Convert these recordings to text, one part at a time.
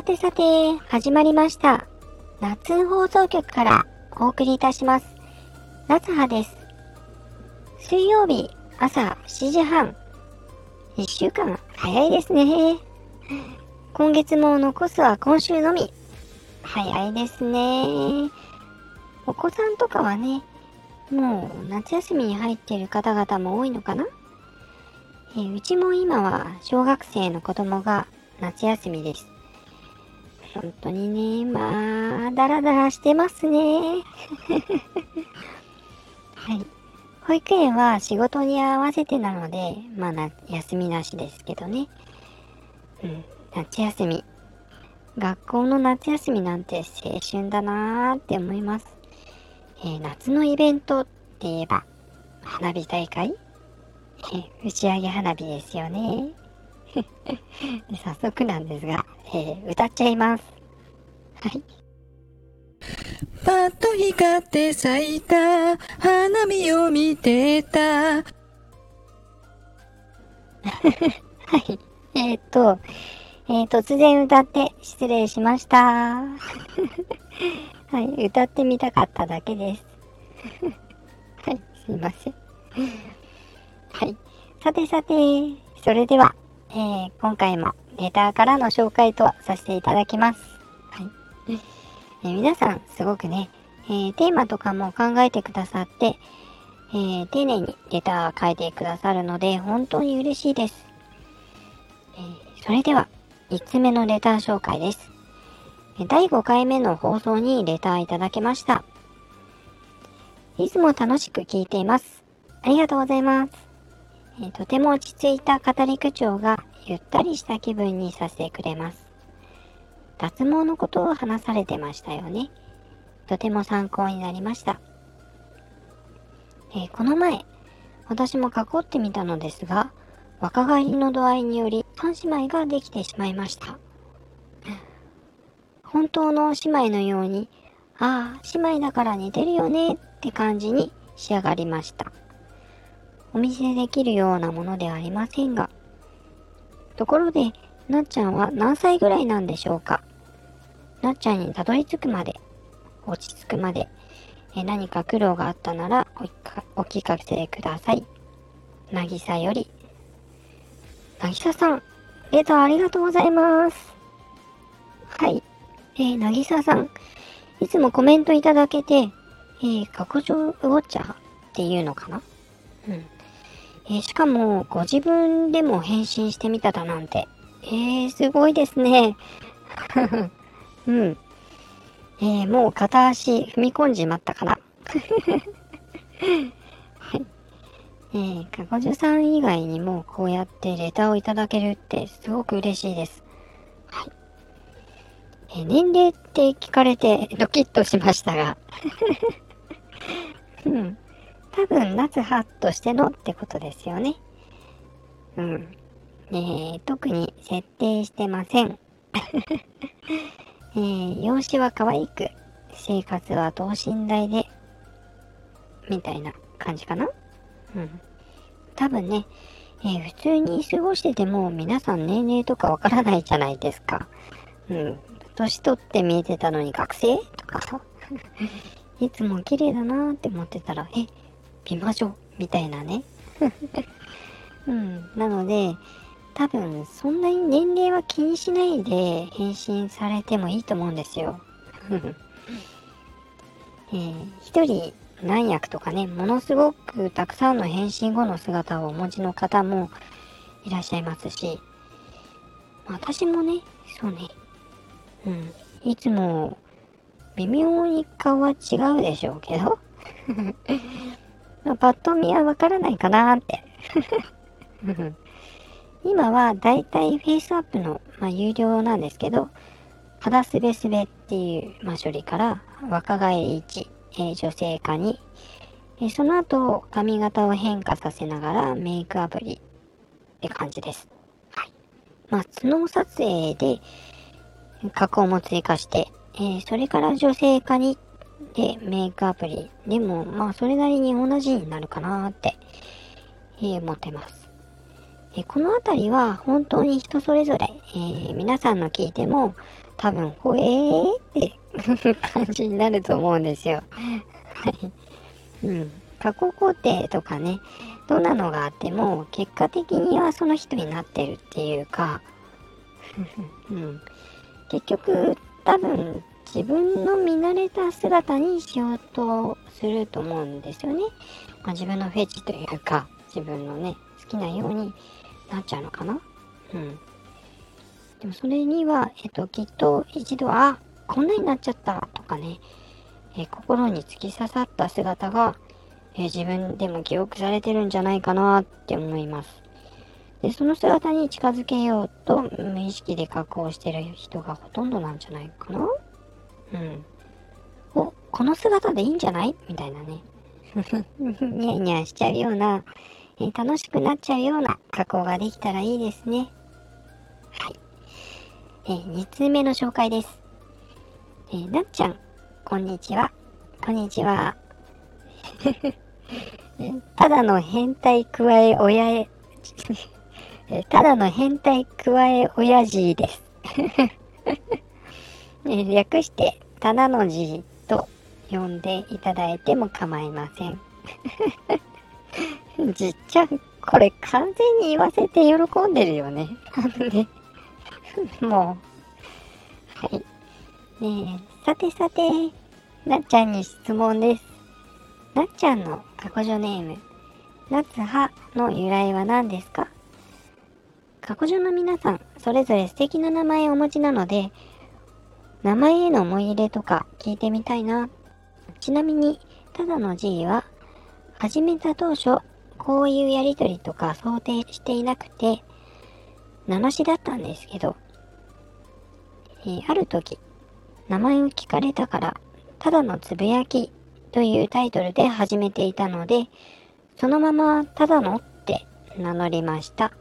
さてさて、始まりました。夏放送局からお送りいたします。夏葉です。水曜日朝7時半。1週間早いですね。今月も残すは今週のみ。早いですね。お子さんとかはね、もう夏休みに入っている方々も多いのかなえうちも今は小学生の子供が夏休みです。本当にね、まあ、だらだらしてますね。はい。保育園は仕事に合わせてなので、まあな、休みなしですけどね。うん、夏休み。学校の夏休みなんて青春だなーって思います。えー夏のイベントって言えば、花火大会？えー打ち上げ花火ですよね。で 早速なんですが、えー歌っちゃいます。はい。パッと光って咲いた花見を見てた。はい。えーっと、えー突然歌って失礼しました。はい。歌ってみたかっただけです。はい。すいません。はい。さてさて、それでは、えー今回もレターからの紹介とさせていただきます。はい。えー皆さん、すごくね、えーテーマとかも考えてくださって、えー丁寧にレター書いてくださるので、本当に嬉しいです。えーそれでは、5つ目のレター紹介です。えー第5回目の放送にレターいただきました。いつも楽しく聞いています。ありがとうございます。えとても落ち着いた語り口調がゆったりした気分にさせてくれます。脱毛のことを話されてましたよね。とても参考になりました。えーこの前、私も囲ってみたのですが、若返りの度合いにより三姉妹ができてしまいました。本当の姉妹のように、ああ、姉妹だから似てるよねって感じに仕上がりました。お見せできるようなものではありませんが。ところで、なっちゃんは何歳ぐらいなんでしょうか？なっちゃんにたどり着くまで、落ち着くまで、え何か苦労があったならお聞かせください。なぎさより。なぎささん、レターありがとうございます。はい。えー、なぎささん、いつもコメントいただけて、えー、過去上ウォッチャーっていうのかな？うん。えしかも、ご自分でも返信してみただなんて。えー、すごいですね。うん。えー、もう片足踏み込んじまったかな。はい。えー、かごじゅさん以外にもこうやってレターをいただけるってすごく嬉しいです。はい。えー年齢って聞かれてドキッとしましたが。うん。多分、夏葉としてのってことですよね。うん。えー、特に設定してません。えー、容姿は可愛く、生活は等身大で、みたいな感じかなうん。多分ね、えー普通に過ごしてても皆さん年齢とかわからないじゃないですか。うん。年取って見えてたのに学生とかさ。いつも綺麗だなーって思ってたら、え、美魔女みたいなね。うん。なので、多分そんなに年齢は気にしないで返信されてもいいと思うんですよ。えー一人何役とかね、ものすごくたくさんの返信後の姿をお持ちの方もいらっしゃいますし、私もね、そうね、うん、いつも微妙に顔は違うでしょうけど、まあパッと見はわからないかなーって。う ん今はだいたいフェイスアップの、まあ、有料なんですけど、肌すべすべっていう、まあ、処理から若返り1、えー女性化に、えーその後髪型を変化させながらメイクアプリって感じです。はい。まあ、角撮影で加工も追加して、えーそれから女性化にでメイクアプリでもまあそれなりに同じになるかなって、えー思ってます。えこのあたりは本当に人それぞれ、えー、皆さんの聞いても多分、ほえーって感じになると思うんですよ。はい。うん。過去肯定とかね、どんなのがあっても、結果的にはその人になってるっていうか、うん、結局、多分、自分の見慣れた姿にしようとすると思うんですよね。まあ、自分のフェチというか、自分のね、好きなようになっちゃうのかなうん。でもそれには、えっと、きっと一度、あ、こんなになっちゃったとかね、え心に突き刺さった姿が、え自分でも記憶されてるんじゃないかなって思います。で、その姿に近づけようと無意識で加工してる人がほとんどなんじゃないかなうん。お、この姿でいいんじゃない？みたいなね。ニヤニヤしちゃうような、えー、楽しくなっちゃうような加工ができたらいいですね。はい。えー、2通目の紹介です。えー、なっちゃん、こんにちは。こんにちは。ただの変態加え親へ、ただの変態加え親父です。略して、ただのじと呼んでいただいても構いません。じっちゃん、これ完全に言わせて喜んでるよね。あのね もう。はい。ねえ、さてさて、なっちゃんに質問です。なっちゃんの過去女ネーム、ナツハの由来は何ですか？過去女の皆さん、それぞれ素敵な名前をお持ちなので、名前への思い入れとか聞いてみたいな。ちなみに、ただの G は、始めた当初、こういうやりとりとか想定していなくて、名のしだったんですけど、えー、ある時、名前を聞かれたから、ただのつぶやきというタイトルで始めていたので、そのままただのって名乗りました。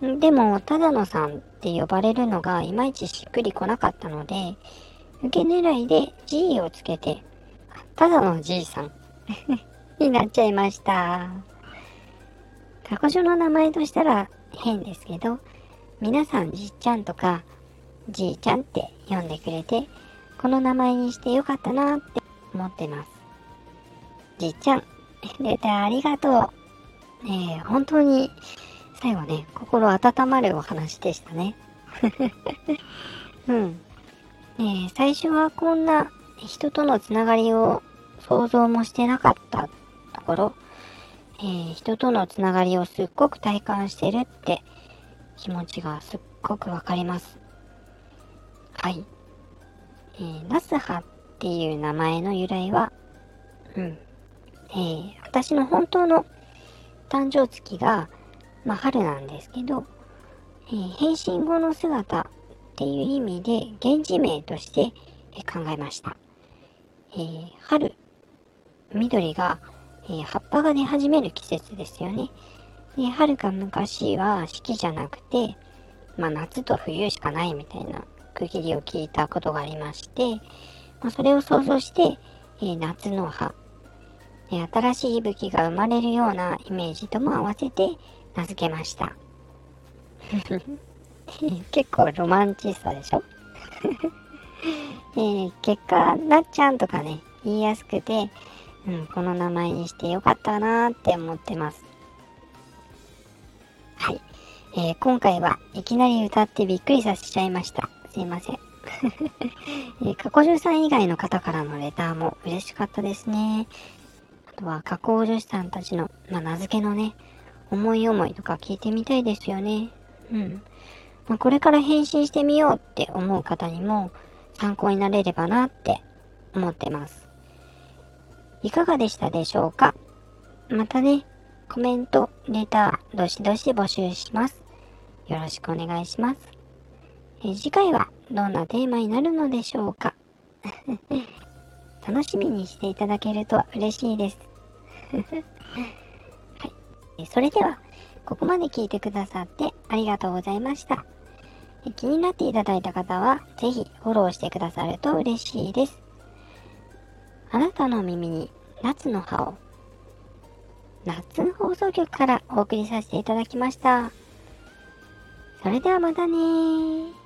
でも、ただのさんって呼ばれるのがいまいちしっくりこなかったので、受け狙いで G をつけて、ただの G さん になっちゃいました。過去書の名前としたら変ですけど、皆さんじっちゃんとかじいちゃんって呼んでくれて、この名前にしてよかったなって思ってます。じっちゃん、レターありがとう。ねえ、本当に最後ね、心温まるお話でしたね。うん。ねえ、最初はこんな人とのつながりを想像もしてなかったところ、えー、人とのつながりをすっごく体感してるって気持ちがすっごくわかります。はい。えー、ナスハっていう名前の由来は、うん。えー、私の本当の誕生月がまあ、春なんですけど、えー、変身後の姿っていう意味で源氏名として、え考えました。えー、春、緑が、え、葉っぱが出始める季節ですよね。で、春か昔は四季じゃなくて、まあ、夏と冬しかないみたいな区切りを聞いたことがありまして、まあ、それを想像して、え、夏の葉、新しい息吹が生まれるようなイメージとも合わせて、名付けました。結構ロマンチストでしょ？えー、結果、なっちゃんとかね、言いやすくて、うん、この名前にしてよかったなーって思ってます。はい。えー、今回はいきなり歌ってびっくりさせちゃいました。すいません。えー、過去女さん以外の方からのレターも嬉しかったですね。あとは、加工女子さんたちの、まあ、名付けのね、思い思いとか聞いてみたいですよね。うん。まあ、これから返信してみようって思う方にも参考になれればなって思ってます。いかがでしたでしょうか？またね、コメント、レター、どしどし募集します。よろしくお願いします。え次回はどんなテーマになるのでしょうか？楽しみにしていただけると嬉しいです。それでは、ここまで聞いてくださってありがとうございました。気になっていただいた方は、ぜひフォローしてくださると嬉しいです。あなたの耳に夏の葉を、夏放送局からお送りさせていただきました。それではまたね。